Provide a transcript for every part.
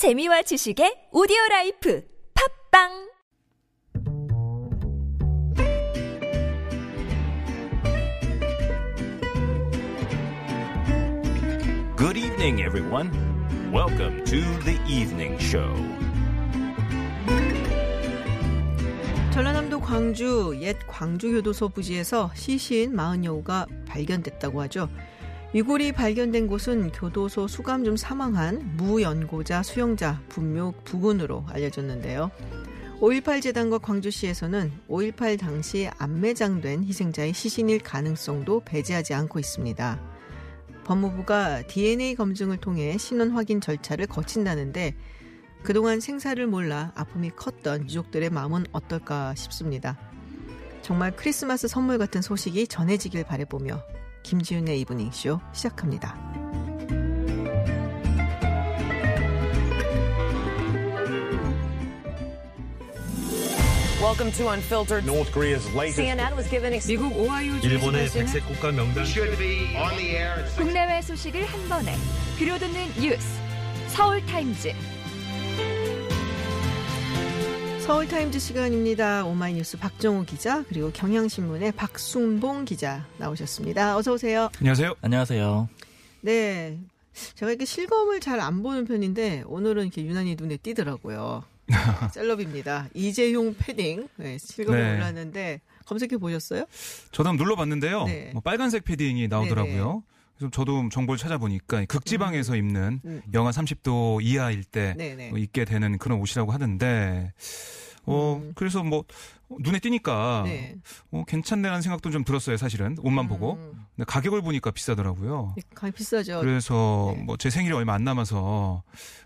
재미와 지식의 오디오 라이프 팟빵 Good evening, everyone. Welcome to the evening show. 전라남도 광주 옛 광주교도소 부지에서 시신 40여구가 발견됐다고 하죠. 위골이 발견된 곳은 교도소 수감 중 사망한 무연고자 수용자 분묘 부근으로 알려졌는데요. 5.18 재단과 광주시에서는 5.18 당시 안매장된 희생자의 시신일 가능성도 배제하지 않고 있습니다. 법무부가 DNA 검증을 통해 신원 확인 절차를 거친다는데 그동안 생사를 몰라 아픔이 컸던 유족들의 마음은 어떨까 싶습니다. 정말 크리스마스 선물 같은 소식이 전해지길 바라보며 김지윤의 이브닝 쇼 시작합니다. Welcome to Unfiltered. North Korea's latest CNN was given ex- 미국 오하이오 일본의 백색 국가 명단 should be on the air at six 국내외 소식을 한 번에 들려듣는 뉴스 서울 타임즈 서울타임즈 시간입니다. 오마이뉴스 박정우 기자 그리고 경향신문의 박순봉 기자 나오셨습니다. 어서 오세요. 안녕하세요. 안녕하세요. 네. 제가 이렇게 실검을 잘 안 보는 편인데 오늘은 이렇게 유난히 눈에 띄더라고요. 셀럽입니다. 이재용 패딩 네, 실검에 네. 올랐는데 검색해 보셨어요? 저도 한번 눌러봤는데요. 네. 뭐 빨간색 패딩이 나오더라고요. 그래서 저도 정보를 찾아보니까 극지방에서 입는 음. 영하 30도 이하일 때 네네. 뭐 입게 되는 그런 옷이라고 하던데, 어 음. 그래서 뭐 눈에 띄니까 네. 어, 괜찮네라는 생각도 좀 들었어요. 사실은 옷만 보고. 음. 근데 가격을 보니까 비싸더라고요. 가격 비싸죠. 그래서 네. 뭐제 생일이 얼마 안 남아서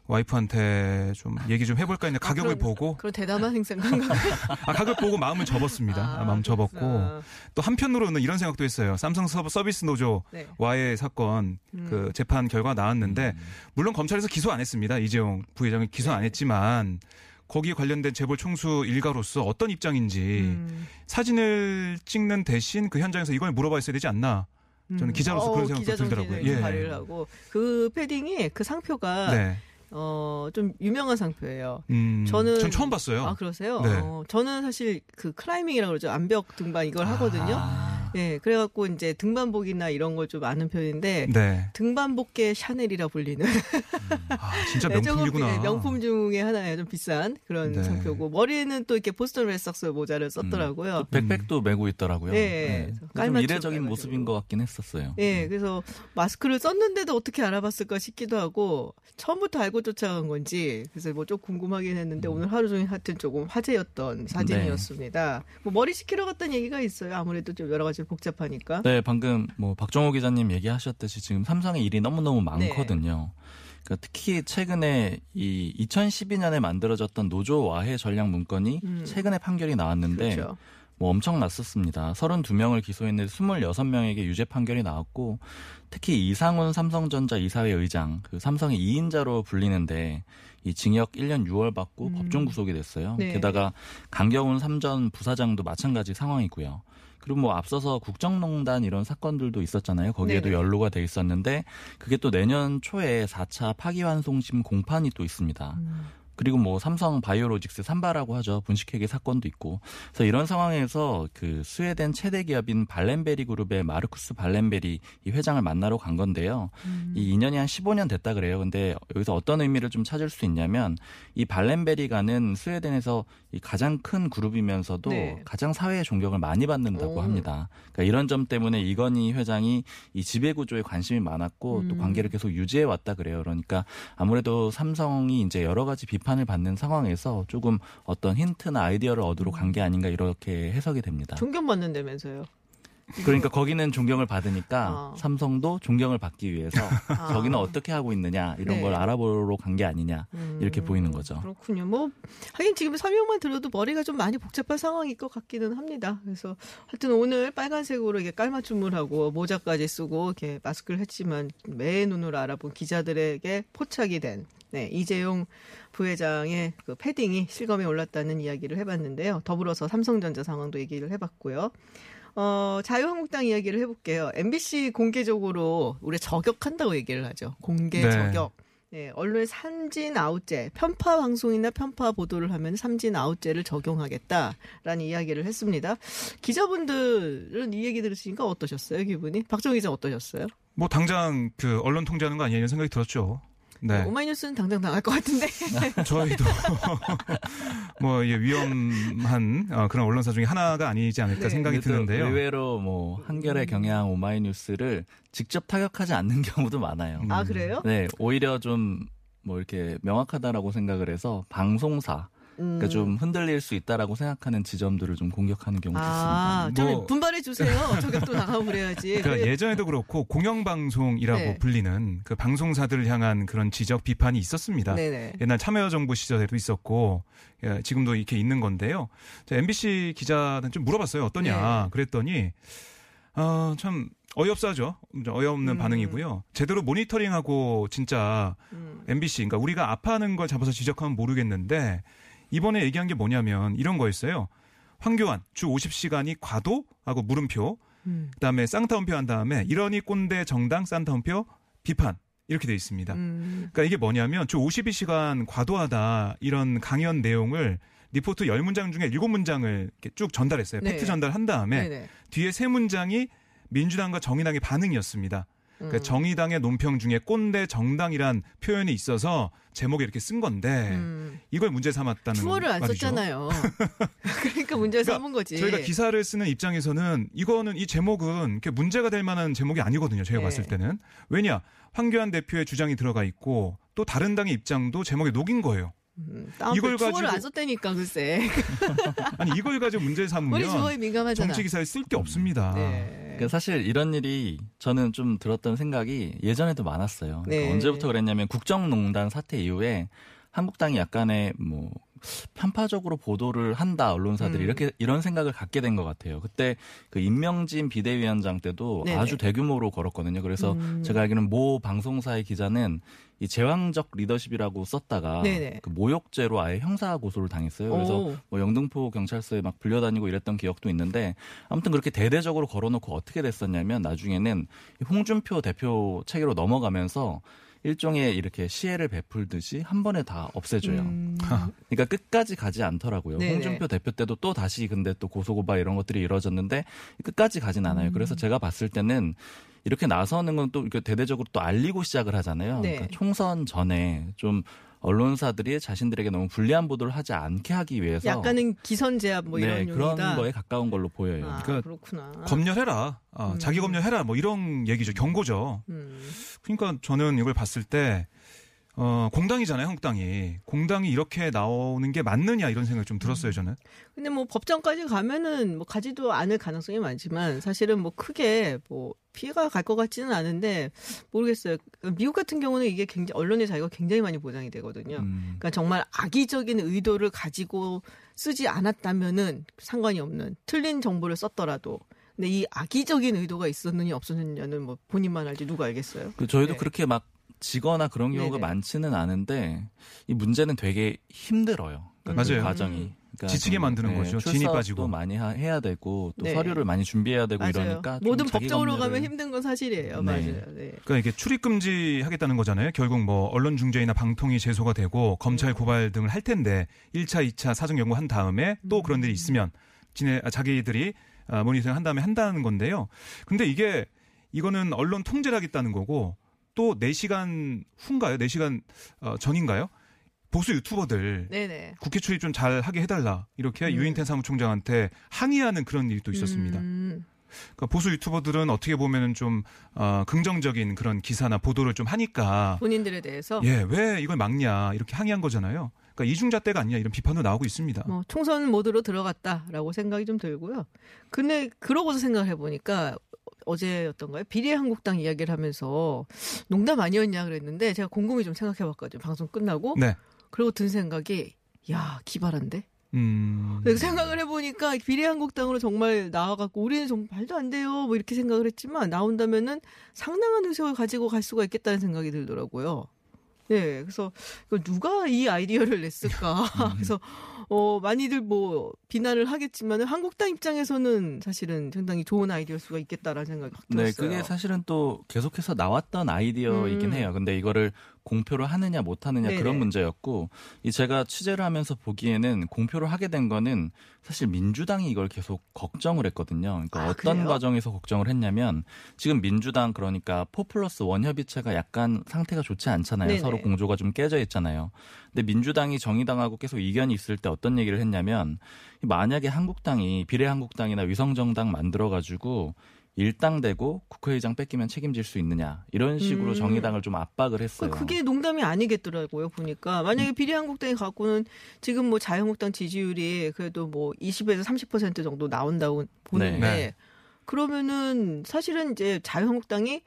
와이프한테 좀 얘기 좀 해볼까 했는데 가격을 아, 그런- 보고 그런 대담한 행사인가? 아 가격 보고 마음을 접었습니다. 아, 마음 접었고 그렇구나. 또 한편으로는 이런 생각도 했어요. 삼성 서- 서비스 노조 네. 와의 사건 음. 그 재판 결과 나왔는데 물론 검찰에서 기소 안 했습니다. 이재용 부회장은 기소 안 네. 했지만 거기에 관련된 재벌 총수 일가로서 어떤 입장인지 음. 사진을 찍는 대신 그 현장에서 이걸 물어봤어야 되지 않나. 저는 기자로서 그런 생각도 음. 기자 들더라고요. 예. 발휘를 하고 그 패딩이 그 상표가 네. 어 좀 유명한 상표예요. 음, 저는 전 처음 봤어요. 아 그러세요? 네. 어, 저는 사실 그 클라이밍이라고 그러죠. 암벽 등반 이걸 하거든요. 아, 예, 그래갖고 이제 등반복이나 이런 걸 좀 아는 편인데 네. 등반복계 샤넬이라 불리는 아, 진짜 네, 명품이구나. 예, 명품 중에 하나예요. 좀 비싼 그런 네. 상표고 머리에는 또 이렇게 보스턴 레드삭스 모자를 썼더라고요. 또 백팩도 메고 있더라고요. 네. 좀 깔맞춤 이례적인. 모습인 것 같긴 했었어요. 예, 그래서 마스크를 썼는데도 어떻게 알아봤을까 싶기도 하고 처음부터 알고 쫓아간 건지 그래서 뭐 좀 궁금하긴 했는데 오늘 하루 종일 하여튼 조금 화제였던 사진이었습니다. 뭐 머리 식히러 갔다는 얘기가 있어요. 아무래도 좀 여러 가지 복잡하니까. 네, 방금 뭐 박정호 기자님 얘기하셨듯이 지금 삼성의 일이 너무너무 많거든요. 그러니까 특히 최근에 이 2012년에 만들어졌던 노조 와해 전략 문건이 음. 최근에 판결이 나왔는데 그렇죠. 뭐 엄청 났었습니다. 32명을 기소했는데 26명에게 유죄 판결이 나왔고 특히 이상훈 삼성전자 이사회 의장 그 삼성의 2인자로 불리는데 이 징역 1년 6월 받고 음. 법정 구속이 됐어요. 네. 게다가 강경훈 삼전 부사장도 마찬가지 상황이고요. 그리고 뭐 앞서서 국정농단 이런 사건들도 있었잖아요. 거기에도 네네. 연루가 돼 있었는데 그게 또 내년 초에 4차 파기환송심 공판이 또 있습니다. 음. 그리고 뭐 삼성 바이오로직스 삼바라고 하죠. 분식회계 사건도 있고. 그래서 이런 상황에서 그 스웨덴 최대 기업인 발렌베리 그룹의 마르쿠스 발렌베리 이 회장을 만나러 간 건데요. 음. 이 인연이 한 15년 됐다 그래요. 근데 여기서 어떤 의미를 좀 찾을 수 있냐면 이 발렌베리가는 스웨덴에서 이 가장 큰 그룹이면서도 네. 가장 사회의 존경을 많이 받는다고 오. 합니다. 그러니까 이런 점 때문에 이건희 회장이 이 지배 구조에 관심이 많았고 또 음. 관계를 계속 유지해 왔다 그래요. 그러니까 아무래도 삼성이 이제 여러 가지 비판 을 받는 상황에서 조금 어떤 힌트나 아이디어를 얻으러 간 게 아닌가 이렇게 해석이 됩니다. 존경받는다면서요. 그러니까 거기는 존경을 받으니까 아. 삼성도 존경을 받기 위해서 아. 저기는 어떻게 하고 있느냐 이런 네. 걸 알아보러 간 게 아니냐 이렇게 음, 보이는 거죠. 그렇군요. 뭐 하긴 지금 설명만 들어도 머리가 좀 많이 복잡한 상황일 것 같기는 합니다. 그래서 하여튼 오늘 빨간색으로 이게 깔맞춤을 하고 모자까지 쓰고 이렇게 마스크를 했지만 매 눈으로 알아본 기자들에게 포착이 된 네, 이재용 부회장의 그 패딩이 실검에 올랐다는 이야기를 해봤는데요. 더불어서 삼성전자 상황도 얘기를 해봤고요. 어, 자유한국당 이야기를 해볼게요. MBC 공개적으로 우리 저격한다고 얘기를 하죠. 공개 네. 저격. 네, 언론의 삼진 아웃제, 편파 방송이나 편파 보도를 하면 삼진 아웃제를 적용하겠다라는 이야기를 했습니다. 기자분들은 이 얘기 들으시니까 어떠셨어요, 기분이? 박정희 기자 어떠셨어요? 뭐 당장 그 언론 통제하는 거 이런 생각이 들었죠. 네. 오마이뉴스는 당장 나갈 것 같은데. 저희도 뭐 이게 위험한 어, 그런 언론사 중에 하나가 아니지 않을까 네. 생각이 드는데요. 의외로 뭐 한겨레 경향 오마이뉴스를 직접 타격하지 않는 경우도 많아요. 음. 아, 그래요? 네, 오히려 좀 뭐 이렇게 명확하다라고 생각을 해서 방송사 음. 그러니까 좀 흔들릴 수 있다라고 생각하는 지점들을 좀 공격하는 경우도 아, 있습니다. 좀 뭐- 분발해 주세요. 저격도 나가고 그래야지. 그러니까 예전에도 그렇고 공영방송이라고 네. 불리는 그 방송사들을 향한 그런 지적 비판이 있었습니다. 네네. 옛날 참여정부 시절에도 있었고 예, 지금도 이렇게 있는 건데요. 자, MBC 기자는 좀 물어봤어요. 어떠냐. 네. 그랬더니 어, 참 어이없어하죠. 좀 어이없는 음. 반응이고요. 제대로 모니터링하고 진짜 음. MBC 그러니까 우리가 아파하는 걸 잡아서 지적하면 모르겠는데 이번에 얘기한 게 뭐냐면 이런 거였어요. 황교안 주 50시간이 과도하고 물음표 음. 그다음에 쌍따옴표 한 다음에 이러니 꼰대 정당 쌍따옴표 비판 이렇게 돼 있습니다. 음. 그러니까 이게 뭐냐면 주 52시간 과도하다 이런 강연 내용을 리포트 10문장 중에 7문장을 이렇게 쭉 전달했어요. 네. 팩트 전달한 다음에 네네. 뒤에 세 문장이 민주당과 정의당의 반응이었습니다. 그러니까 음. 정의당의 논평 중에 꼰대 정당이란 표현이 있어서 제목에 이렇게 쓴 건데 음. 이걸 문제 삼았다는 투로 한 말이죠. 썼잖아요. 그러니까 문제 그러니까 삼은 거지. 저희가 기사를 쓰는 입장에서는 이거는 이 제목은 이렇게 문제가 될 만한 제목이 아니거든요. 제가 네. 봤을 때는 왜냐 황교안 대표의 주장이 들어가 있고 또 다른 당의 입장도 제목에 녹인 거예요. 음, 이걸 가지고- 안 썼다니까 글쎄. 아니 이걸 가지고 문제 삼으면. 정치 기사에 쓸 게 없습니다. 네. 그러니까 사실 이런 일이 저는 좀 들었던 생각이 예전에도 많았어요. 그러니까 네. 언제부터 그랬냐면 국정농단 사태 이후에 한국당이 약간의 뭐 편파적으로 보도를 한다 언론사들이 음. 이렇게 이런 생각을 갖게 된 것 같아요. 그때 그 임명진 비대위원장 때도 네네. 아주 대규모로 걸었거든요. 그래서 음. 제가 알기로는 모 방송사의 기자는 이 제왕적 리더십이라고 썼다가. 그 모욕죄로 아예 형사 고소를 당했어요. 그래서 오. 뭐 영등포 경찰서에 막 불려다니고 이랬던 기억도 있는데 아무튼 그렇게 대대적으로 걸어놓고 어떻게 됐었냐면 나중에는 이 홍준표 대표 체계로 넘어가면서 일종의 이렇게 시혜를 베풀듯이 한 번에 다 없애줘요. 음. 그러니까 끝까지 가지 않더라고요. 네네. 홍준표 대표 때도 또 다시 근데 또 고소고발 이런 것들이 이루어졌는데 끝까지 가진 않아요. 음. 그래서 제가 봤을 때는 이렇게 나서는 건또 이렇게 대대적으로 또 알리고 시작을 하잖아요. 네. 그러니까 총선 전에 좀 언론사들이 자신들에게 너무 불리한 보도를 하지 않게 하기 위해서 약간은 기선 제압 뭐 네, 이런 그런 용이다. 거에 가까운 걸로 보여요. 아, 그러니까 그렇구나. 검열해라. 아, 음. 자기 검열해라. 뭐 이런 얘기죠. 경고죠. 음. 그러니까 저는 이걸 봤을 때 어, 공당이잖아요, 한국당이. 공당이 이렇게 나오는 게 맞느냐 이런 생각이 좀 들었어요, 저는. 근데 뭐 법정까지 가면은 뭐 가지도 않을 가능성이 많지만 사실은 뭐 크게 뭐 피해가 갈 것 같지는 않은데 모르겠어요. 미국 같은 경우는 이게 굉장히 언론의 자유가 굉장히 많이 보장이 되거든요. 음. 그러니까 정말 악의적인 의도를 가지고 쓰지 않았다면은 상관이 없는 틀린 정보를 썼더라도 근데 이 악의적인 의도가 있었느냐 없었느냐는 뭐 본인만 알지 누가 알겠어요. 그 저희도 네. 그렇게 막 지거나 그런 경우가 네네. 많지는 않은데 이 문제는 되게 힘들어요. 그러니까 그 맞아요. 과정이. 그러니까 지치게 좀, 만드는 거죠. 진이 빠지고. 많이 하- 해야 되고 또 네. 서류를 많이 준비해야 되고 맞아요. 이러니까 좀 모든 법적으로 검열을- 가면 힘든 건 사실이에요. 네. 맞아요. 네. 그러니까 이게 출입 금지 하겠다는 거잖아요. 결국 뭐 언론 중재이나 방통위 제소가 되고 검찰 음. 고발 등을 할 텐데 1차, 2차 사정 연구 한 다음에 또 그런 음. 일이 있으면 지네 아, 자기들이 아, 모니터링 한 다음에 한다는 건데요. 근데 이게 이거는 언론 통제를 하겠다는 거고 또 4시간 후인가요? 4시간 어, 전인가요? 보수 유튜버들 네네. 국회 출입 좀 잘 하게 해달라 이렇게 음. 유인태 사무총장한테 항의하는 그런 또 있었습니다. 음. 그러니까 보수 유튜버들은 어떻게 보면은 좀 어, 긍정적인 그런 기사나 보도를 좀 하니까 본인들에 대해서 예왜 이걸 막냐 이렇게 항의한 거잖아요. 그러니까 이중잣대가 아니냐 이런 비판도 나오고 있습니다. 뭐 총선 모드로 들어갔다라고 생각이 좀 들고요. 근데 그러고서 생각을 해보니까 어제였던가요? 비례한국당 이야기를 하면서 농담 아니었냐 그랬는데 제가 곰곰이 좀 생각해 봤거든요. 방송 끝나고 네. 그리고 든 생각이 야 기발한데. 음. 생각을 해보니까 비례한국당으로 정말 나와갖고 우리는 정말 말도 안 돼요. 뭐 이렇게 생각을 했지만 나온다면은 상당한 의석을 가지고 갈 수가 있겠다는 생각이 들더라고요. 네, 그래서 누가 이 아이디어를 냈을까? 그래서 어 많이들 뭐 비난을 하겠지만 한국당 입장에서는 사실은 상당히 좋은 아이디어일 수가 있겠다라는 생각이 확 네, 들었어요. 그게 사실은 또 계속해서 나왔던 아이디어이긴 음. 해요. 근데 이거를 공표를 하느냐 못 하느냐 네네. 그런 문제였고 이 제가 취재를 하면서 보기에는 공표를 하게 된 거는 사실 민주당이 이걸 계속 걱정을 했거든요. 그러니까 아, 어떤 그래요? 과정에서 걱정을 했냐면 지금 민주당 그러니까 포 플러스 원 협의체가 약간 상태가 좋지 않잖아요. 네네. 서로 공조가 좀 깨져 있잖아요. 근데 민주당이 정의당하고 계속 이견이 있을 때 어떤 얘기를 했냐면 만약에 한국당이 비례한국당이나 위성정당 만들어 가지고 일당되고 국회의장 뺏기면 책임질 수 있느냐 이런 식으로 음. 정의당을 좀 압박을 했어요. 그 그게 농담이 아니겠더라고요 보니까 만약에 음. 비례한국당이 갖고는 지금 뭐 자유한국당 지지율이 그래도 뭐 20에서 30% 정도 나온다고 보는데 네. 그러면은 사실은 이제 자유한국당이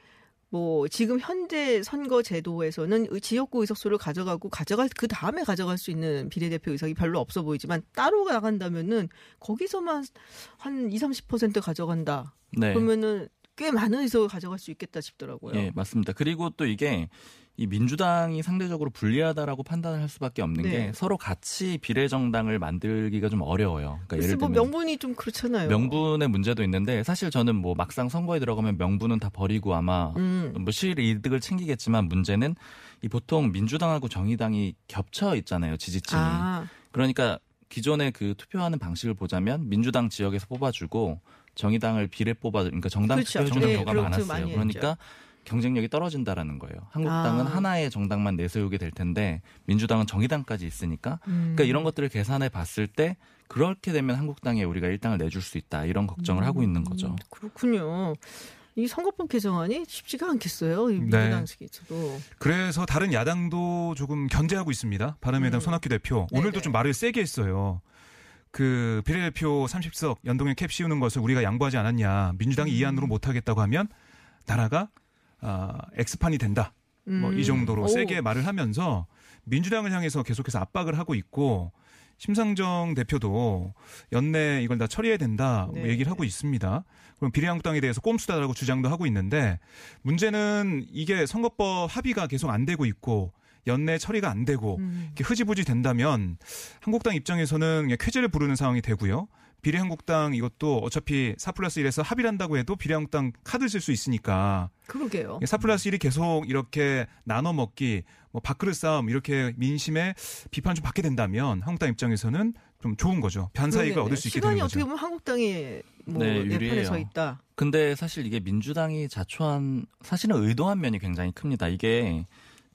뭐 지금 현재 선거 제도에서는 의- 지역구 의석수를 가져가고 가져갈 그 다음에 가져갈 수 있는 비례대표 의석이 별로 없어 보이지만 따로 나간다면은 거기서만 한 2, 30% 가져간다. 네. 그러면은 꽤 많은 의석을 가져갈 수 있겠다 싶더라고요. 예, 맞습니다. 그리고 또 이게 이 민주당이 상대적으로 불리하다라고 판단을 할 수밖에 없는 네. 게 서로 같이 비례정당을 만들기가 좀 어려워요. 그러니까 예를 뭐 들면 명분이 좀 그렇잖아요. 명분의 문제도 있는데 사실 저는 뭐 막상 선거에 들어가면 명분은 다 버리고 아마 음. 뭐 실 이득을 챙기겠지만 문제는 이 보통 민주당하고 정의당이 겹쳐 있잖아요 지지층이. 아, 그러니까 기존의 그 투표하는 방식을 보자면 민주당 지역에서 뽑아주고 정의당을 비례 뽑아 그러니까 정당 그렇죠. 투표 해주는 네, 경우가 그렇죠. 많았어요. 그러니까 경쟁력이 떨어진다라는 거예요. 한국당은 아. 하나의 정당만 내세우게 될 텐데 민주당은 정의당까지 있으니까 음. 그러니까 이런 것들을 계산해 봤을 때 그렇게 되면 한국당에 우리가 일당을 내줄 수 있다 이런 걱정을 하고 있는 거죠. 음, 그렇군요. 이 선거법 개정안이 쉽지가 않겠어요. 이 네. 민주당 측에서도. 그래서 다른 야당도 조금 견제하고 있습니다. 바른미래당 음. 손학규 대표 오늘도 네 네. 좀 말을 세게 했어요. 그 비례대표 30석 연동형 캡 씌우는 것을 우리가 양보하지 않았냐. 민주당이 이 음. 안으로 못 하겠다고 하면 나라가 아, 엑스판이 된다. 뭐 음. 이 정도로 오. 세게 말을 하면서 민주당을 향해서 계속해서 압박을 하고 있고 심상정 대표도 연내 이걸 다 처리해야 된다 뭐 네. 얘기를 하고 있습니다. 그럼 비례한국당에 대해서 꼼수다라고 주장도 하고 있는데 문제는 이게 선거법 합의가 계속 안 되고 있고 연내 처리가 안 되고 음. 이렇게 흐지부지 된다면 한국당 입장에서는 그냥 쾌재를 부르는 상황이 되고요. 비례한국당 이것도 어차피 4 플러스 1에서 합의를 한다고 해도 비례한국당 카드 쓸 수 있으니까 그러게요. 4 플러스 1이 계속 이렇게 나눠 먹기, 뭐 밥그릇 싸움 이렇게 민심의 비판을 좀 받게 된다면 한국당 입장에서는 좀 좋은 거죠. 변사이가 그러겠네요. 얻을 수 있게 시간이 되는 어떻게 거죠. 보면 한국당이 뭐 네, 내 편에 유리해요. 서 있다. 근데 사실 이게 민주당이 자초한 사실은 의도한 면이 굉장히 큽니다. 이게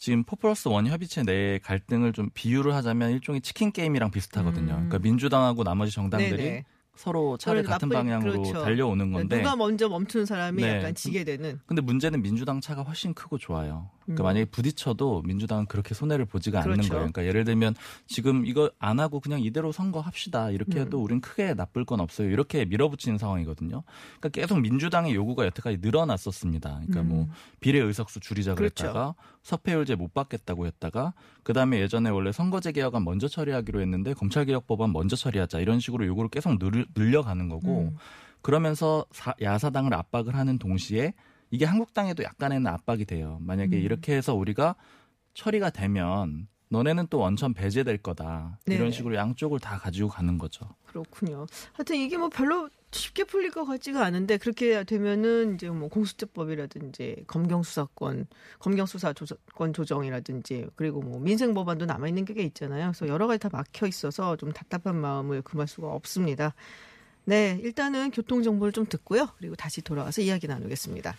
지금 포 플러스 원 협의체 내 갈등을 좀 비유를 하자면 일종의 치킨 게임이랑 비슷하거든요. 음. 그러니까 민주당하고 나머지 정당들이 네네. 서로 그러니까 같은 나쁜- 방향으로 그렇죠. 달려오는 건데 누가 먼저 멈추는 사람이 네. 약간 지게 되는. 근데 문제는 민주당 차가 훨씬 크고 좋아요. 그러니까 음. 만약에 부딪혀도 민주당은 그렇게 손해를 보지가 않는 그렇죠. 거예요. 그러니까 예를 들면 지금 이거 안 하고 그냥 이대로 선거합시다. 이렇게 음. 해도 우린 크게 나쁠 건 없어요. 이렇게 밀어붙이는 상황이거든요. 그러니까 계속 민주당의 요구가 여태까지 늘어났었습니다. 그러니까 뭐 음. 비례 의석수 줄이자 그렇죠. 그랬다가 석패율제 못 받겠다고 했다가 그다음에 예전에 원래 선거제 개혁안 먼저 처리하기로 했는데 검찰 개혁 법안 먼저 처리하자 이런 식으로 요구를 계속 늘, 늘려가는 거고 음. 그러면서 사- 야사당을 압박을 하는 동시에 이게 한국당에도 약간의 압박이 돼요. 만약에 음. 이렇게 해서 우리가 처리가 되면 너네는 또 원천 배제될 거다. 네네. 이런 식으로 양쪽을 다 가지고 가는 거죠. 그렇군요. 하여튼 이게 뭐 별로 쉽게 풀릴 것 같지가 않은데 그렇게 되면은 이제 뭐 공수처법이라든지 검경수사권, 검경수사 조건 조정이라든지 그리고 뭐 민생 법안도 남아 있는 게 있잖아요. 그래서 여러 가지 다 막혀 있어서 좀 답답한 마음을 금할 수가 없습니다. 네, 일단은 교통 정보를 좀 듣고요. 그리고 다시 돌아와서 이야기 나누겠습니다.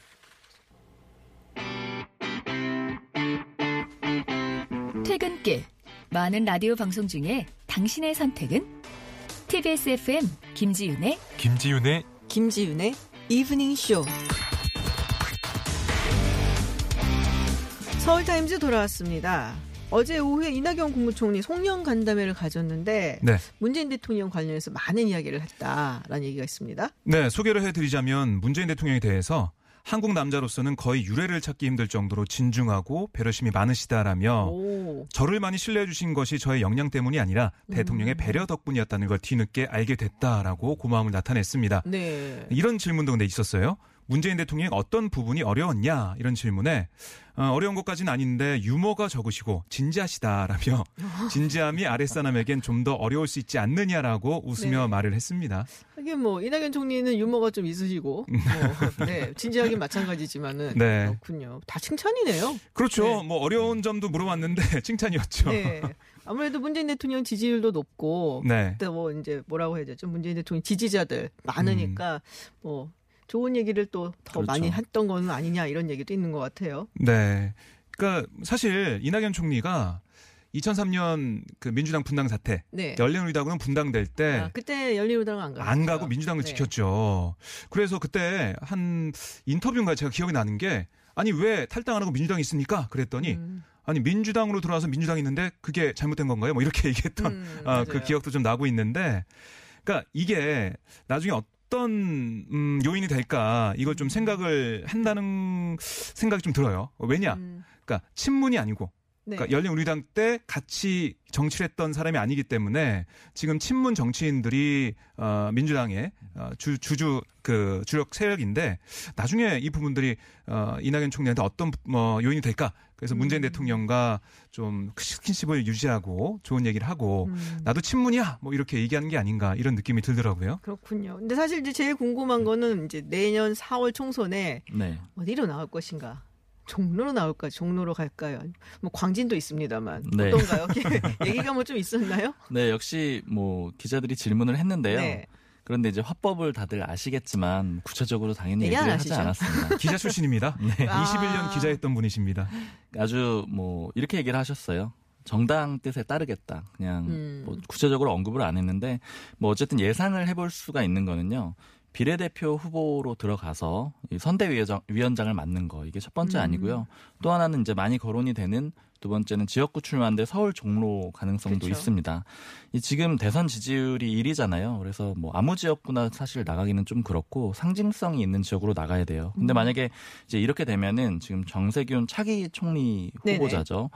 퇴근길 많은 라디오 방송 중에 당신의 선택은 TBS FM 김지윤의 김지윤의 김지윤의 이브닝 쇼. 서울타임즈 돌아왔습니다. 어제 오후에 이낙연 국무총리 송년 간담회를 가졌는데 네. 문재인 대통령 관련해서 많은 이야기를 했다라는 얘기가 있습니다. 네, 소개를 해드리자면 문재인 대통령에 대해서 한국 남자로서는 거의 유례를 찾기 힘들 정도로 진중하고 배려심이 많으시다라며 오, 저를 많이 신뢰해 주신 것이 저의 역량 때문이 아니라 대통령의 배려 덕분이었다는 걸 뒤늦게 알게 됐다라고 고마움을 나타냈습니다. 네. 이런 질문도 근데 있었어요. 문재인 대통령의 어떤 부분이 어려웠냐 이런 질문에 어, 려운 것까지는 아닌데 유머가 적으시고 진지하시다라며 진지함이 아랫사람에겐 좀 더 어려울 수 있지 않느냐라고 웃으며 네. 말을 했습니다. 하긴 뭐 이낙연 총리는 유머가 좀 있으시고 뭐, 네, 진지하긴 마찬가지지만은 네. 그렇군요. 다 칭찬이네요. 그렇죠. 네. 뭐 어려운 점도 물어봤는데 칭찬이었죠. 네. 아무래도 문재인 대통령 지지율도 높고 네. 그때 뭐 이제 뭐라고 해야 되죠? 문재인 대통령 지지자들 많으니까 뭐 좋은 얘기를 또더 그렇죠. 많이 했던 거는 아니냐 이런 얘기도 있는 것 같아요. 네. 그러니까 사실 이낙연 총리가 2003년 그 민주당 분당 사태, 네. 열린우리당은 분당될 때 아, 그때 열린우리당 안 가요. 안 가고 민주당을 네. 지켰죠. 그래서 그때 한 인터뷰인가 제가 기억이 나는 게 아니 왜 탈당 안 하고 민주당이 있습니까? 그랬더니 음, 아니 민주당으로 들어와서 민주당이 있는데 그게 잘못된 건가요? 뭐 이렇게 얘기했던 음, 아, 그. 기억도 좀 나고 있는데 그러니까 이게 나중에 어 떤 음, 요인이 될까 이걸 좀 생각을 한다는 생각이 좀 들어요. 왜냐? 음, 그러니까 친문이 아니고 네. 그러니까 열린 우리당 때 같이 정치를 했던 사람이 아니기 때문에 지금 친문 정치인들이 어, 민주당의 어, 주, 주주 그 주력 세력인데 나중에 이 부분들이 어, 이낙연 총리한테 어떤 뭐 요인이 될까? 그래서 문재인 음. 대통령과 좀 스킨십을 유지하고 좋은 얘기를 하고 음. 나도 친문이야 뭐 이렇게 얘기하는 게 아닌가 이런 느낌이 들더라고요. 그렇군요. 근데 사실 이제 제일 궁금한 거는 이제 내년 4월 총선에 네. 어디로 나올 것인가? 종로로 나올까? 종로로 갈까요? 뭐 광진도 있습니다만 네. 어떤가요? 얘기가 뭐 좀 있었나요? 네, 역시 뭐 기자들이 질문을 했는데요. 네. 그런데 이제 화법을 다들 아시겠지만 구체적으로 당연히 얘기 얘기를 하지? 않았습니다. 기자 출신입니다. 네. 아. 21년 기자였던 분이십니다. 아주 뭐 이렇게 얘기를 하셨어요. 정당 뜻에 따르겠다. 그냥 음. 뭐 구체적으로 언급을 안 했는데 뭐 어쨌든 예상을 해볼 수가 있는 거는요. 비례대표 후보로 들어가서 이 선대위원장 위원장을 맡는 거 이게 첫 번째 음. 아니고요. 또 하나는 이제 많이 거론이 되는 두 번째는 지역구 출마인데 서울 종로 가능성도 그렇죠. 있습니다. 이 지금 대선 지지율이 1위잖아요. 그래서 뭐 아무 지역구나 사실 나가기는 좀 그렇고 상징성이 있는 지역으로 나가야 돼요. 근데 음. 만약에 이제 이렇게 되면은 지금 정세균 차기 총리 네네. 후보자죠.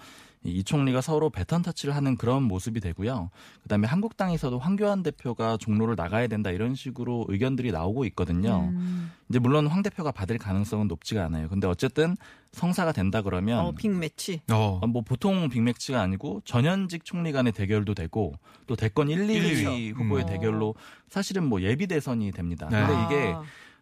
이 총리가 서로 배턴 터치를 하는 그런 모습이 되고요. 그다음에 한국당에서도 황교안 대표가 종로를 나가야 된다 이런 식으로 의견들이 나오고 있거든요. 음. 이제 물론 황 대표가 받을 가능성은 높지가 않아요. 근데 어쨌든 성사가 된다 그러면 어, 빅매치. 어. 아, 뭐 보통 빅매치가 아니고 전현직 총리 간의 대결도 되고 또 대권 1, 2위 1, 2위. 후보의 음. 대결로 사실은 뭐 예비 대선이 됩니다. 네. 근데 아, 이게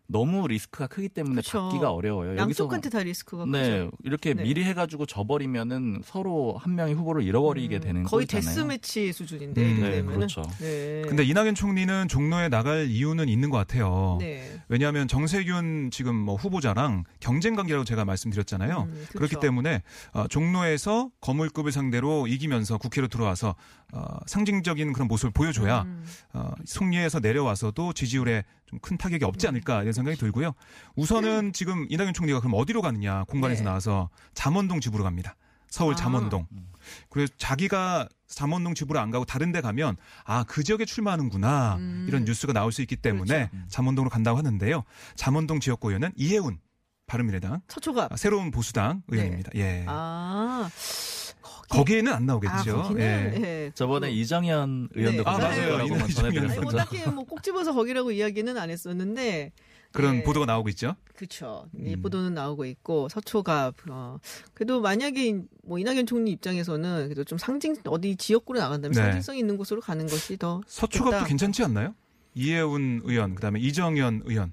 너무 리스크가 크기 때문에 그쵸. 받기가 어려워요. 양쪽한테 다 리스크가 네, 크죠. 이렇게 네. 미리 해가지고 져버리면은 서로 한 명이 후보를 잃어버리게 음, 되는 거의 꼴이잖아요. 데스매치 수준인데 음, 네. 그렇죠. 네. 근데 이낙연 총리는 종로에 나갈 이유는 있는 것 같아요. 네. 왜냐하면 정세균 지금 뭐 후보자랑 경쟁 관계라고 제가 말씀드렸잖아요. 음, 그렇죠. 그렇기 때문에 어, 종로에서 거물급을 상대로 이기면서 국회로 들어와서 어, 상징적인 그런 모습을 보여줘야 음, 어, 승리에서 내려와서도 지지율에 좀 큰 타격이 없지 않을까 이런 생각이 들고요. 우선은 지금 이낙연 총리가 그럼 어디로 가느냐 공관에서 네. 나와서 잠원동 집으로 갑니다. 서울 아. 잠원동. 그래서 자기가 잠원동 집으로 안 가고 다른 데 가면 아 그 지역에 출마하는구나 음. 이런 뉴스가 나올 수 있기 때문에 그렇죠. 잠원동으로 간다고 하는데요. 잠원동 지역구 의원은 이해운 바른미래당 서초갑. 아, 새로운 보수당 의원입니다. 예. 네. 아. 거기에는 안 아, 나오겠죠. 거기는 예. 예. 저번에 이정현 의원도 네. 아, 맞아요. 이정현 아니, 뭐 전해드렸었죠. 딱히 뭐꼭 집어서 거기라고 이야기는 안 했었는데 그런 예. 보도가 나오고 있죠. 그렇죠. 이 음. 보도는 나오고 있고 서초갑. 어. 그래도 만약에 뭐 이낙연 총리 입장에서는 그래도 좀 상징 어디 지역구로 나간다면 네. 상징성 있는 곳으로 가는 것이 더 서초갑도 좋다. 괜찮지 않나요? 이해운 의원, 그다음에 이정현 의원.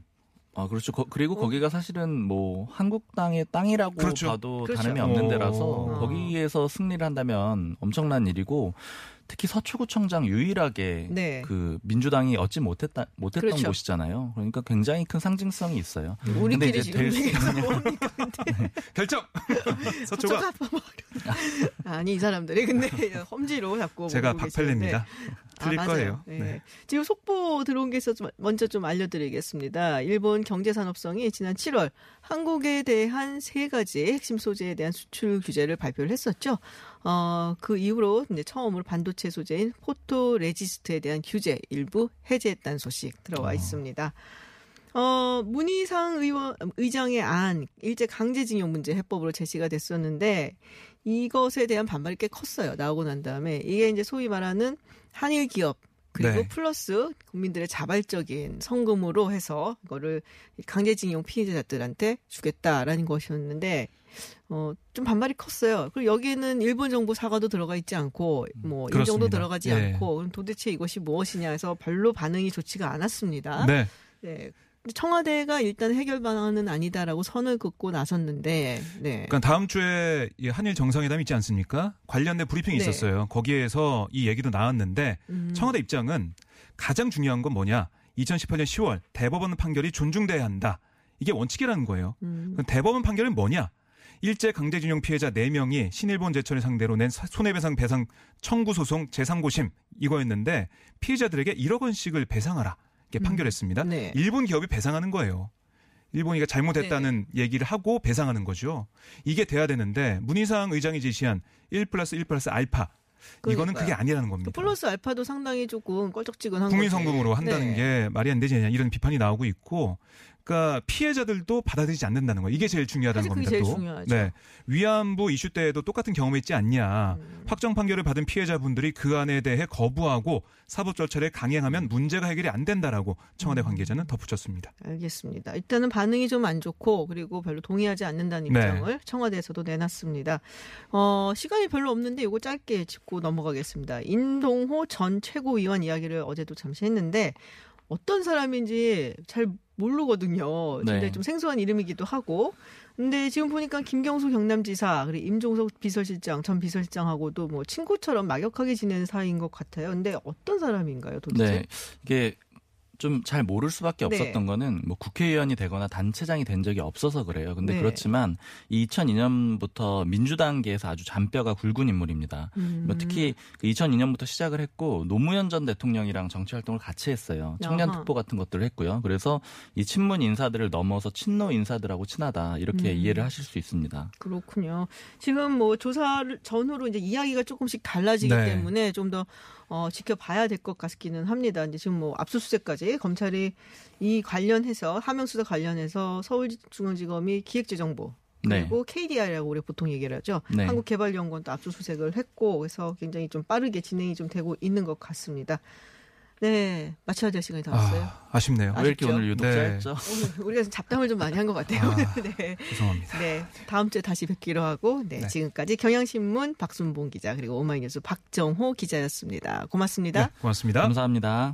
아 그렇죠. 거- 그리고 어? 거기가 사실은 뭐 한국당의 땅이라고 그렇죠. 봐도 그렇죠. 다름이 없는 어. 데라서 거기에서 승리를 한다면 엄청난 일이고 특히 서초구청장 유일하게 네. 그 민주당이 얻지 못했다 못했던 그렇죠. 곳이잖아요. 그러니까 굉장히 큰 상징성이 있어요. 근데 우리끼리 이제 지금 될수 얘기가 있느냐. 뭐합니까? 근데 결정. 서초갑. 아니 이 사람들이 근데 험지로 자꾸 제가. 박펠레입니다. 틀릴 아. 거예요. 네. 네. 지금 속보 들어온 게 있어서 좀 먼저 좀 알려드리겠습니다. 일본 경제산업성이 지난 7월 한국에 대한 세 가지 핵심 소재에 대한 수출 규제를 발표를 했었죠. 어, 그 이후로 이제 처음으로 반도체 소재인 포토 레지스트에 대한 규제 일부 해제했다는 소식 들어와 있습니다. 어, 문희상 의원, 의장의 안, 일제 강제징용 문제 해법으로 제시가 됐었는데, 이것에 대한 반발이 꽤 컸어요. 나오고 난 다음에. 이게 이제 소위 말하는 한일 기업, 그리고 네. 플러스 국민들의 자발적인 성금으로 해서 이거를 강제징용 피해자들한테 주겠다라는 것이었는데 어, 좀 반발이 컸어요. 그리고 여기에는 일본 정부 사과도 들어가 있지 않고 뭐 인정도 그렇습니다. 들어가지 네. 않고 그럼 도대체 이것이 무엇이냐 해서 별로 반응이 좋지가 않았습니다. 네. 네. 청와대가 일단 해결 방안은 아니다라고 선을 긋고 나섰는데, 네. 그러니까 다음 주에 이 한일 정상회담 있지 않습니까? 관련된 브리핑이 네. 있었어요. 거기에서 이 얘기도 나왔는데 음. 청와대 입장은 가장 중요한 건 뭐냐? 2018년 10월 대법원 판결이 존중돼야 한다. 이게 원칙이라는 거예요. 음. 대법원 판결은 뭐냐? 일제 강제징용 피해자 4명이 신일본 제철을 상대로 낸 사- 손해배상 배상 청구 소송 제3고심 이거였는데 피해자들에게 1억 원씩을 배상하라. 이렇게 음. 판결했습니다. 네. 일본 기업이 배상하는 거예요. 일본이가 잘못했다는 얘기를 하고 배상하는 거죠. 이게 돼야 되는데 문희상 의장이 제시한 1 플러스 1 플러스 알파 이거는 그러니까요. 그게 아니라는 겁니다. 그 플러스 알파도 상당히 조금 껄쩍지근한 국민. 성금으로 한다는 네. 게 말이 안 되지 않냐 이런 비판이 나오고 있고 그러니까 피해자들도 받아들이지 않는다는 거 이게 제일 중요하다는 그게 겁니다. 제일 또. 중요하죠. 네. 위안부 이슈 때에도 똑같은 경험했지 않냐. 음. 확정 판결을 받은 피해자분들이 그 안에 대해 거부하고 사법 절차를 강행하면 문제가 해결이 안 된다라고 청와대 음. 관계자는 덧붙였습니다. 알겠습니다. 일단은 반응이 좀 안 좋고 그리고 별로 동의하지 않는다는 네. 입장을 청와대에서도 내놨습니다. 어, 시간이 별로 없는데 이거 짧게 짚고 넘어가겠습니다. 임동호 전 최고위원 이야기를 어제도 잠시 했는데 어떤 사람인지 잘 모르거든요. 네. 근데 좀 생소한 이름이기도 하고. 근데 지금 보니까 김경수 경남지사 그리고 임종석 비서실장 전 비서실장하고도 뭐 친구처럼 막역하게 지내는 사이인 것 같아요. 근데 어떤 사람인가요, 도대체? 네. 이게 좀 잘 모를 수밖에 네. 없었던 거는 뭐 국회의원이 되거나 단체장이 된 적이 없어서 그래요. 근데 네. 그렇지만 2002년부터 민주당계에서 아주 잔뼈가 굵은 인물입니다. 음. 뭐 특히 그 2002년부터 시작을 했고 노무현 전 대통령이랑 정치 활동을 같이 했어요. 청년. 특보 같은 것들을 했고요. 그래서 이 친문 인사들을 넘어서 친노 인사들하고 친하다 이렇게 음. 이해를 하실 수 있습니다. 그렇군요. 지금 뭐 조사를 전후로 이제 이야기가 조금씩 달라지기 네. 때문에 좀더 어, 지켜봐야 될 것 같기는 합니다. 이제 지금 뭐 압수수색까지 검찰이 이 관련해서 하명수사 관련해서 서울중앙지검이 기획재정부 네. 그리고 KDI라고 우리 보통 얘기를 하죠. 네. 한국개발연구원도 압수수색을 했고 그래서 굉장히 좀 빠르게 진행이 좀 되고 있는 것 같습니다. 네, 마쳐야 될 시간이 다 왔어요. 아, 아쉽네요. 왜 이렇게? 오늘 유독 네. 짧죠? 오늘 우리가 잡담을 좀 많이 한 것 같아요. 아. 네. 죄송합니다. 네, 다음 주에 다시 뵙기로 하고, 네, 네. 지금까지 경향신문 박순봉 기자 그리고 오마이뉴스 박정호 기자였습니다. 고맙습니다. 네, 고맙습니다. 감사합니다.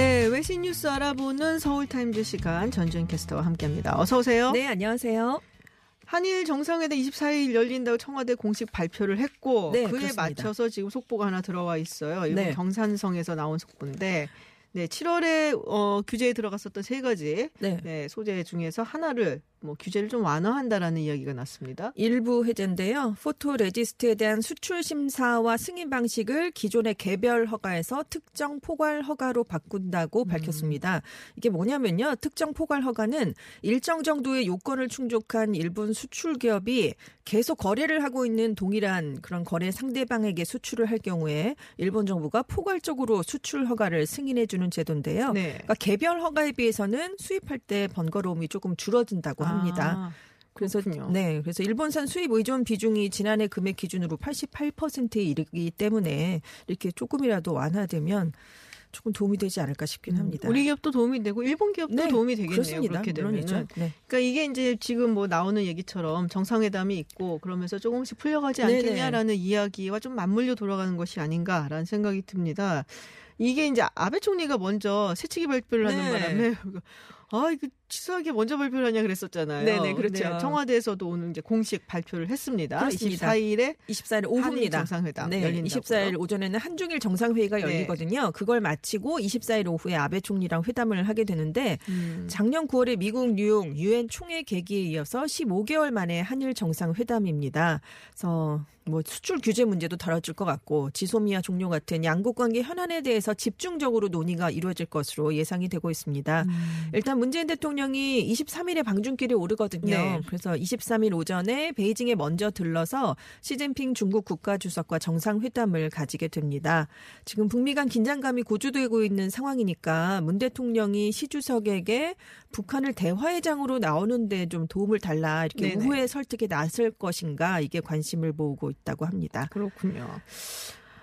네, 외신 뉴스 알아보는 서울타임즈 시간 전주현 캐스터와 함께합니다. 어서 오세요. 네, 안녕하세요. 한일 정상회담 24일 열린다고 청와대 공식 발표를 했고 네, 그에 그렇습니다. 맞춰서 지금 속보가 하나 들어와 있어요. 일본 네. 경산성에서 나온 속보인데 네, 7월에 어, 규제에 들어갔었던 세 가지 네. 네, 소재 중에서 하나를 뭐 규제를 좀 완화한다라는 이야기가 났습니다. 일부 해제인데요. 포토 레지스트에 대한 수출 심사와 승인 방식을 기존의 개별 허가에서 특정 포괄 허가로 바꾼다고 밝혔습니다. 이게 뭐냐면요. 특정 포괄 허가는 일정 정도의 요건을 충족한 일본 수출 기업이 계속 거래를 하고 있는 동일한 그런 거래 상대방에게 수출을 할 경우에 일본 정부가 포괄적으로 수출 허가를 승인해 주는 제도인데요. 네. 그러니까 개별 허가에 비해서는 수입할 때 번거로움이 조금 줄어든다고 합니다. 아, 그래서 그렇군요. 네, 그래서 일본산 수입 의존 비중이 지난해 금액 기준으로 88%에 이르기 때문에 이렇게 조금이라도 완화되면 조금 도움이 되지 않을까 싶긴 합니다. 우리 기업도 도움이 되고 일본 기업도 네, 도움이 되겠네요. 그렇습니다. 그렇게 되면. 네. 그러니까 이게 이제 지금 뭐 나오는 얘기처럼 정상회담이 있고 그러면서 조금씩 풀려가지 네네. 않겠냐라는 이야기와 좀 맞물려 돌아가는 것이 아닌가라는 생각이 듭니다. 이게 이제 아베 총리가 먼저 새치기 발표를 하는 네. 바람에 아, 이거 치사하게 먼저 발표를 하냐 그랬었잖아요. 네네, 그렇죠. 네, 청와대에서도 오늘 이제 공식 발표를 했습니다. 그렇습니다. 24일에 24일 오후입니다. 정상회담 네, 열린다고요. 24일 오전에는 한중일 정상회의가 네. 열리거든요. 그걸 마치고 24일 오후에 아베 총리랑 회담을 하게 되는데 음. 작년 9월에 미국 뉴욕 유엔 총회 계기에 이어서 15개월 만에 한일 정상회담입니다. 그래서 뭐 수출 규제 문제도 다뤄질 것 같고 지소미아 종료 같은 양국 관계 현안에 대해서 집중적으로 논의가 이루어질 것으로 예상이 되고 있습니다. 음. 일단 문재인 대통령 이 23일에 방중길에 오르거든요. 네. 그래서 23일 오전에 베이징에 먼저 들러서 시진핑 중국 국가주석과 정상회담을 가지게 됩니다. 지금 북미 간 긴장감이 고조되고 있는 상황이니까 문 대통령이 시 주석에게 북한을 대화회장으로 나오는데 좀 도움을 달라 이렇게 네네. 우회 설득에 나설 것인가 이게 관심을 모으고 있다고 합니다. 그렇군요.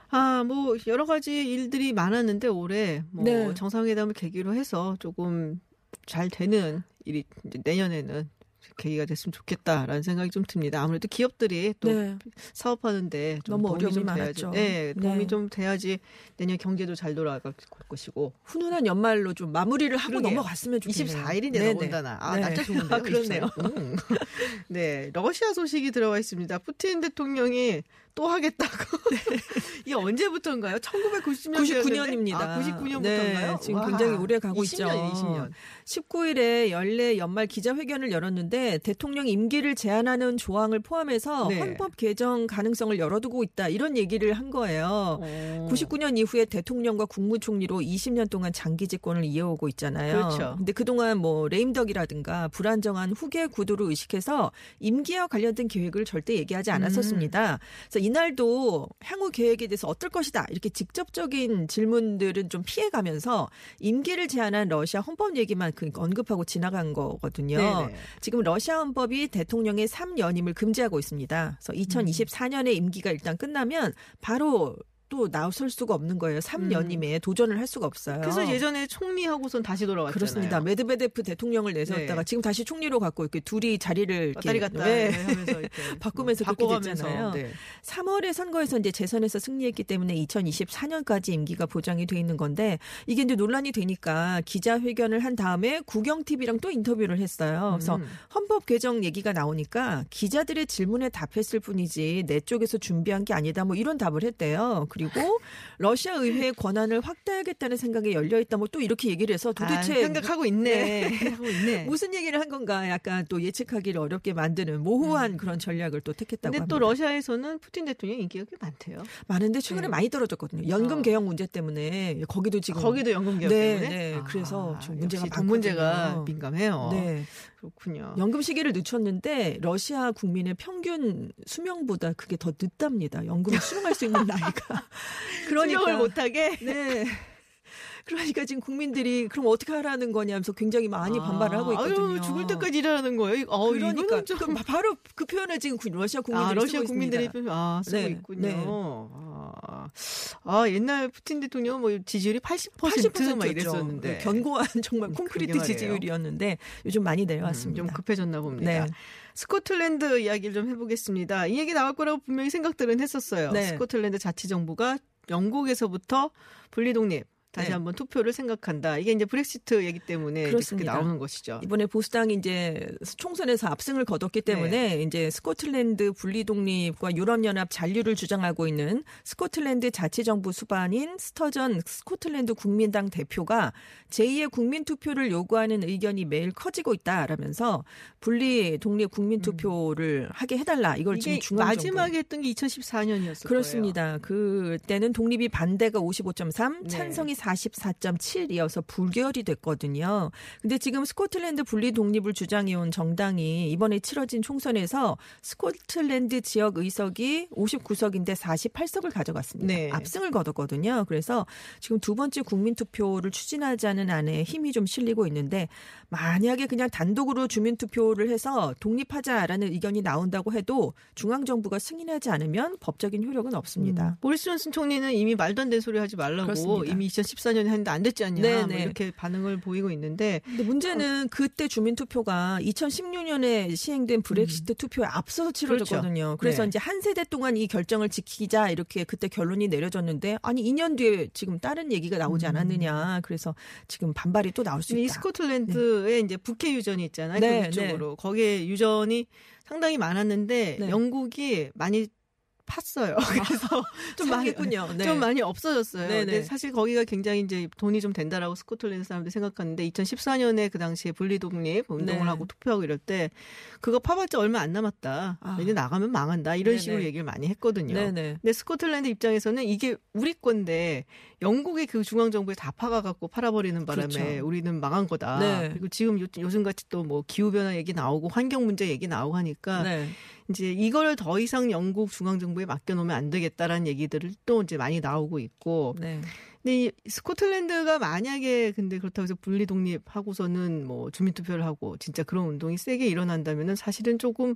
아, 뭐 여러 가지 일들이 많았는데 올해 뭐 네. 정상회담을 계기로 해서 조금 잘 되는 일이 내년에는 계기가 됐으면 좋겠다라는 생각이 좀 듭니다. 아무래도 기업들이 또 네. 사업하는데 좀 너무 어려움이 좀 많았죠. 돼야지. 네, 도움이 네. 좀 돼야지 내년 경제도 잘 돌아갈 것이고. 훈훈한 연말로 좀 마무리를 하고 그러게요. 넘어갔으면 좋겠네요. 24일인데 네네. 더군다나. 아, 네. 날짜 좋은데요. 아, 그렇네요. 24일. 음. 네, 러시아 소식이 들어와 있습니다. 푸틴 대통령이 또 하겠다고. 이게 언제부터인가요? 1990년 99년입니다. 아, 99년부터인가요? 네, 지금 굉장히 오래 가고 20년, 있죠. 20년. 19일에 연례 연말 기자회견을 열었는데 대통령 임기를 제한하는 조항을 포함해서 네. 헌법 개정 가능성을 열어두고 있다 이런 얘기를 한 거예요. 어. 99년 이후에 대통령과 국무총리로 20년 동안 장기 집권을 이어오고 있잖아요. 그렇죠. 근데 그동안 뭐 레임덕이라든가 불안정한 후계 구도를 의식해서 임기와 관련된 계획을 절대 얘기하지 않았었습니다. 그래서 이날도 향후 계획에 대해서 어떨 것이다 이렇게 직접적인 질문들은 좀 피해가면서 임기를 제한한 러시아 헌법 얘기만 그 언급하고 지나간 거거든요. 네네. 지금 러시아 헌법이 대통령의 3연임을 금지하고 있습니다. 그래서 2024년에 임기가 일단 끝나면 바로 또 나설 수가 없는 거예요. 3연임에 도전을 할 수가 없어요. 그래서 예전에 총리하고선 다시 돌아왔잖아요. 그렇습니다. 메드베데프 대통령을 내세웠다가 네. 지금 다시 총리로 갖고 이렇게 둘이 자리를 왔다리 갔다 네. 하면서 이렇게 바꾸면서 그렇게 바꿔가면서. 네. 3월에 선거에서 이제 재선에서 승리했기 때문에 2024년까지 임기가 보장이 돼 있는 건데 이게 이제 논란이 되니까 기자회견을 한 다음에 구경 TV랑 또 인터뷰를 했어요. 그래서 음. 헌법 개정 얘기가 나오니까 기자들의 질문에 답했을 뿐이지 내 쪽에서 준비한 게 아니다. 뭐 이런 답을 했대요. 그리고 러시아 의회의 권한을 확대하겠다는 생각에 열려 있다. 뭐 또 이렇게 얘기를 해서 도대체 아, 생각하고 있네. 네. 하고 있네. 무슨 얘기를 한 건가 약간 또 예측하기를 어렵게 만드는 모호한 그런 전략을 또 택했다고 음. 근데 합니다. 또 러시아에서는 푸틴 대통령 인기가 꽤 많대요. 많은데 최근에 네. 많이 떨어졌거든요. 연금 어. 개혁 문제 때문에 거기도 지금 거기도 연금 개혁 네, 때문에. 네. 그래서 좀 문제가 돈 문제가. 민감해요. 네. 그렇군요. 연금 시기를 늦췄는데 러시아 국민의 평균 수명보다 그게 더 늦답니다. 연금을 수령할 수 있는 나이가. 그러니까 수령을 못하게 네. 그러니까 지금 국민들이 그럼 어떻게 하라는 거냐면서 굉장히 많이 반발을 하고 있거든요. 아유, 죽을 때까지 일하는 거예요. 어, 그러니까 좀 그 바로 그 표현을 지금 구- 러시아 국민들이 아, 러시아 쓰고 국민들이 있습니다. 아, 쓰고 네, 있군요. 네. 아, 아, 옛날 푸틴 대통령 뭐 지지율이 80%, 80%였죠. 막 이랬었는데. 견고한 정말 음, 콘크리트. 지지율이었는데 요즘 많이 음, 내려왔습니다. 좀 급해졌나 봅니다. 네. 스코틀랜드 이야기를 좀 해보겠습니다. 이 얘기 나올 거라고 분명히 생각들은 했었어요. 네. 스코틀랜드 자치정부가 영국에서부터 분리독립 다시 네. 한번 투표를 생각한다. 이게 이제 브렉시트 얘기 때문에 그렇게. 나오는 것이죠. 이번에 보수당이 이제 총선에서 압승을 거뒀기 때문에 이제 스코틀랜드 분리 독립과 유럽 연합 잔류를 주장하고 있는 스코틀랜드 자치 정부 수반인 스터전 스코틀랜드 국민당 대표가 제2의 국민 투표를 요구하는 의견이 매일 커지고 있다라면서 분리 독립 국민 투표를 하게 해 달라. 이걸 지금 중앙 정부 마지막에 했던 게 2014년이었어요. 그렇습니다. 그때는 독립이 반대가 55.3, 네. 찬성이 44.7이어서 불결이 됐거든요. 근데 지금 스코틀랜드 분리 독립을 주장해온 정당이 이번에 치러진 총선에서 스코틀랜드 지역 의석이 59석인데 48석을 가져갔습니다. 네. 압승을 거뒀거든요. 그래서 지금 두 번째 국민 투표를 추진하자는 안에 힘이 좀 실리고 있는데 만약에 그냥 단독으로 주민 투표를 해서 독립하자라는 의견이 나온다고 해도 중앙 정부가 승인하지 않으면 법적인 효력은 없습니다. 보리스 존슨 총리는 이미 말도 안 되는 소리 하지 말라고 그렇습니다. 이미 2014년에 했는데 안 됐지 않냐 네, 뭐 네. 이렇게 반응을 보이고 있는데 근데 문제는 그때 주민 투표가 2016년에 시행된 브렉시트 투표에 앞서서 치러졌거든요. 그래서 네. 이제 한 세대 동안 이 결정을 지키자 이렇게 그때 결론이 내려졌는데 아니 2년 뒤에 지금 다른 얘기가 나오지 않았느냐. 그래서 지금 반발이 또 나올 수이 있다. 스코틀랜드에 이제 북해 유전이 있잖아요. 네, 그 위쪽으로 거기에 유전이 상당히 많았는데 네. 영국이 많이 팠어요. 그래서 좀 많이. 네. 좀 많이 없어졌어요. 네네. 근데 사실 거기가 굉장히 이제 돈이 좀 된다라고 스코틀랜드 사람들이 생각하는데 2014년에 그 당시에 분리 독립 운동을 네. 하고 투표하고 이럴 때 그거 파봤자 얼마 안 남았다. 아. 이제 나가면 망한다. 이런 네네. 식으로 얘기를 많이 했거든요. 네네. 근데 스코틀랜드 입장에서는 이게 우리 건데 영국의 그 중앙 정부에 다 파가 갖고 팔아버리는 바람에 그렇죠. 우리는 망한 거다. 네. 그리고 지금 요, 즘 같이 또 뭐 기후 변화 얘기 나오고 환경 문제 얘기 나오고 하니까 네. 이제 이걸 더 이상 영국 중앙 정부에 맡겨놓으면 안 되겠다라는 얘기들을 또 이제 많이 나오고 있고. 네. 근데 이 스코틀랜드가 만약에 근데 그렇다고 해서 분리 독립하고서는 뭐 주민투표를 하고 진짜 그런 운동이 세게 일어난다면은 사실은 조금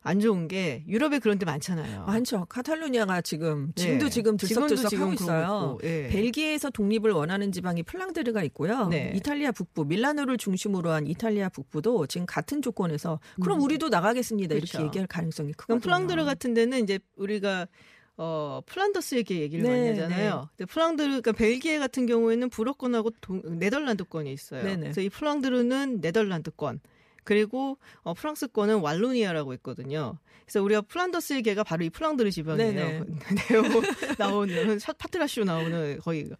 안 좋은 게 유럽에 그런 데 많잖아요. 많죠. 카탈루니아가 지금 지금도 네. 지금 들썩들썩 지금 하고 있어요. 예. 벨기에에서 독립을 원하는 지방이 플랑드르가 있고요. 네. 이탈리아 북부 밀라노를 중심으로 한 이탈리아 북부도 지금 같은 조건에서 그럼 우리도 나가겠습니다. 음. 그렇죠. 이렇게 얘기할 가능성이 크거든요. 플랑드르 같은 데는 이제 우리가 어 플란더스 얘기 얘기를 네, 많이 하잖아요. 근데 플랑드르 그러니까 벨기에 같은 경우에는 불어권하고 동- 네덜란드권이 있어요. 네네. 그래서 이 플랑드르는 네덜란드권 그리고 어, 프랑스권은 왈로니아라고 있거든요. 그래서 우리가 플란더스의 개가 바로 이 플랑드르 지방이에요. 네네. 네로 나오는 샤- 파트라슈 나오는 거기가.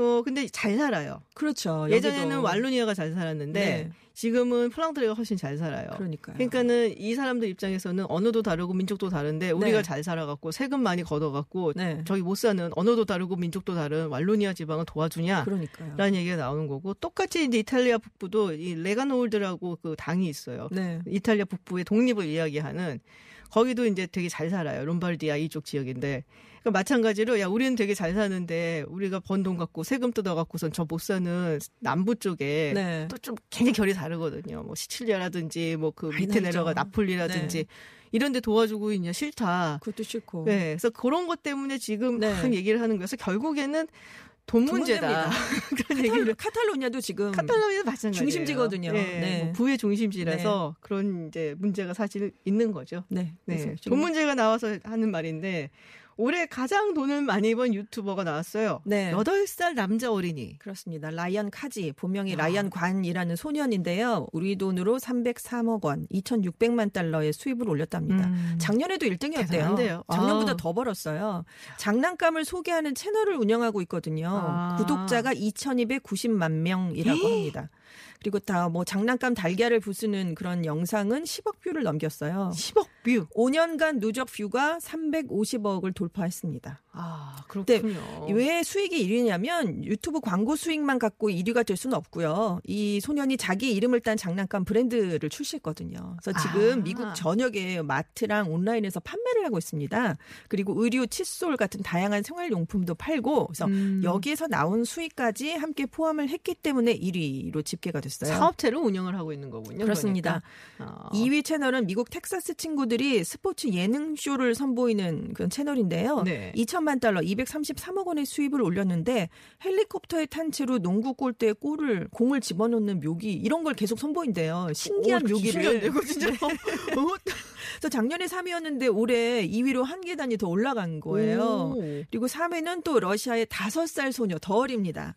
어 근데 잘 살아요. 그렇죠. 예전에는 여기도. 왈로니아가 잘 살았는데 네. 지금은 플랑드르가 훨씬 잘 살아요. 그러니까요. 그러니까는 이 사람들 입장에서는 언어도 다르고 민족도 다른데 우리가 네. 잘 살아갖고 세금 많이 걷어갖고 네. 저기 못 사는 언어도 다르고 민족도 다른 왈로니아 지방을 도와주냐? 그러니까요. 라는 얘기가 나오는 거고 똑같이 이제 이탈리아 북부도 이 레가 노르드라고 그 당이 있어요. 네. 이탈리아 북부의 독립을 이야기하는 거기도 이제 되게 잘 살아요. 롬바르디아 이쪽 지역인데. 그러니까 마찬가지로 야 우리는 되게 잘 사는데 우리가 번 돈 갖고 세금 뜯어 갖고선 저 못 사는 남부 쪽에 네. 또좀 굉장히 결이 다르거든요. 뭐 시칠리아라든지 뭐 그 밑에. 내려가 나폴리라든지 네. 이런 데 도와주고 있냐 싫다. 그것도 싫고. 네. 그래서 그런 것 때문에 지금 네. 막 얘기를 하는 거여서 결국에는 돈돈 문제다. 그런 얘기를 카탈, 카탈로니아도 지금 카탈로니아 마찬가지예요. 중심지거든요. 네. 네. 뭐 부의 중심지라서 그런 이제 문제가 사실 있는 거죠. 네. 네. 돈 문제가 나와서 하는 말인데 올해 가장 돈을 많이 번 유튜버가 나왔어요. 네. 8살 남자 어린이. 그렇습니다. 라이언 카지, 본명이 아. 라이언 관이라는 소년인데요. 우리 돈으로 303억 원, 2,600만 달러의 수입을 올렸답니다. 음. 작년에도 1등이었대요. 대단한데요. 작년보다 아. 더 벌었어요. 장난감을 소개하는 채널을 운영하고 있거든요. 아. 구독자가 2,290만 명이라고 합니다. 그리고 다 뭐 장난감 달걀을 부수는 그런 영상은 10억 뷰를 넘겼어요. 10억 뷰. 5년간 누적 뷰가 350억을 돌파했습니다. 아, 그렇군요. 왜 수익이 1위냐면 유튜브 광고 수익만 갖고 1위가 될 수는 없고요. 이 소년이 자기 이름을 딴 장난감 브랜드를 출시했거든요. 그래서 지금 아. 미국 전역에 마트랑 온라인에서 판매를 하고 있습니다. 그리고 의류, 칫솔 같은 다양한 생활용품도 팔고 그래서 음. 여기에서 나온 수익까지 함께 포함을 했기 때문에 1위로 집계가 됐어요. 사업체를 운영을 하고 있는 거군요. 그렇습니다. 그러니까. 아. 2위 채널은 미국 텍사스 친구들 이 스포츠 예능 쇼를 선보이는 그런 채널인데요. 네. 2천만 달러, 233억 원의 수입을 올렸는데 헬리콥터에 탄 채로 농구 골대에 골을 공을 집어넣는 묘기 이런 걸 계속 선보인대요. 신기한 오, 묘기를. 신기한데, 진짜. 어, 그래서 작년에 3위였는데 올해 2위로 한 계단이 더 올라간 거예요. 오. 그리고 3위는 또 러시아의 5살 소녀 더 어립니다.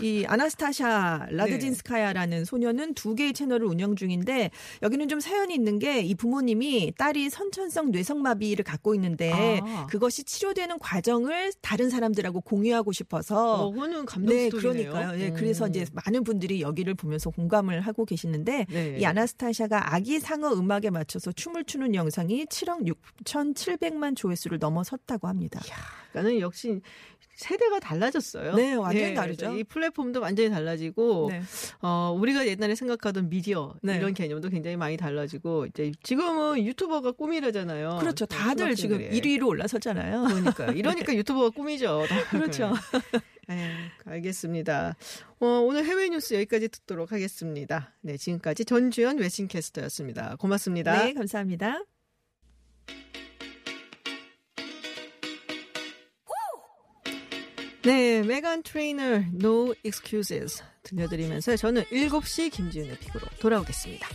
이 아나스타샤 라드진스카야라는 소녀는 두 개의 채널을 운영 중인데 여기는 좀 사연이 있는 게 이 부모님이 딸이 선천성 뇌성마비를 갖고 있는데 아. 그것이 치료되는 과정을 다른 사람들하고 공유하고 싶어서 어, 그거는 감동 네, 스토리네요. 그러니까요. 네, 음. 그래서 이제 많은 분들이 여기를 보면서 공감을 하고 계시는데 네. 이 아나스타샤가 아기 상어 음악에 맞춰서 춤을 추는 영상이 7억 6,700만 조회수를 넘어섰다고 합니다. 그러니까는 역시 세대가 달라졌어요. 네, 완전히 다르죠. 그래서 이 플랫폼도 완전히 달라지고 네. 어, 우리가 옛날에 생각하던 미디어 네. 이런 개념도 굉장히 많이 달라지고 이제 지금은 유튜버가 꿈이라잖아요. 그렇죠. 다들 지금 초등학생들이. 1위로 올라섰잖아요. 그러니까 이러니까 유튜버가 꿈이죠. 그렇죠. 네, 알겠습니다. 어, 오늘 해외 뉴스 여기까지 듣도록 하겠습니다. 네, 지금까지 전주현 웨싱캐스터였습니다. 고맙습니다. 네, 감사합니다. 네, 메간 트레이너 No Excuses 들려드리면서 저는 7시 김지윤의 픽으로 돌아오겠습니다.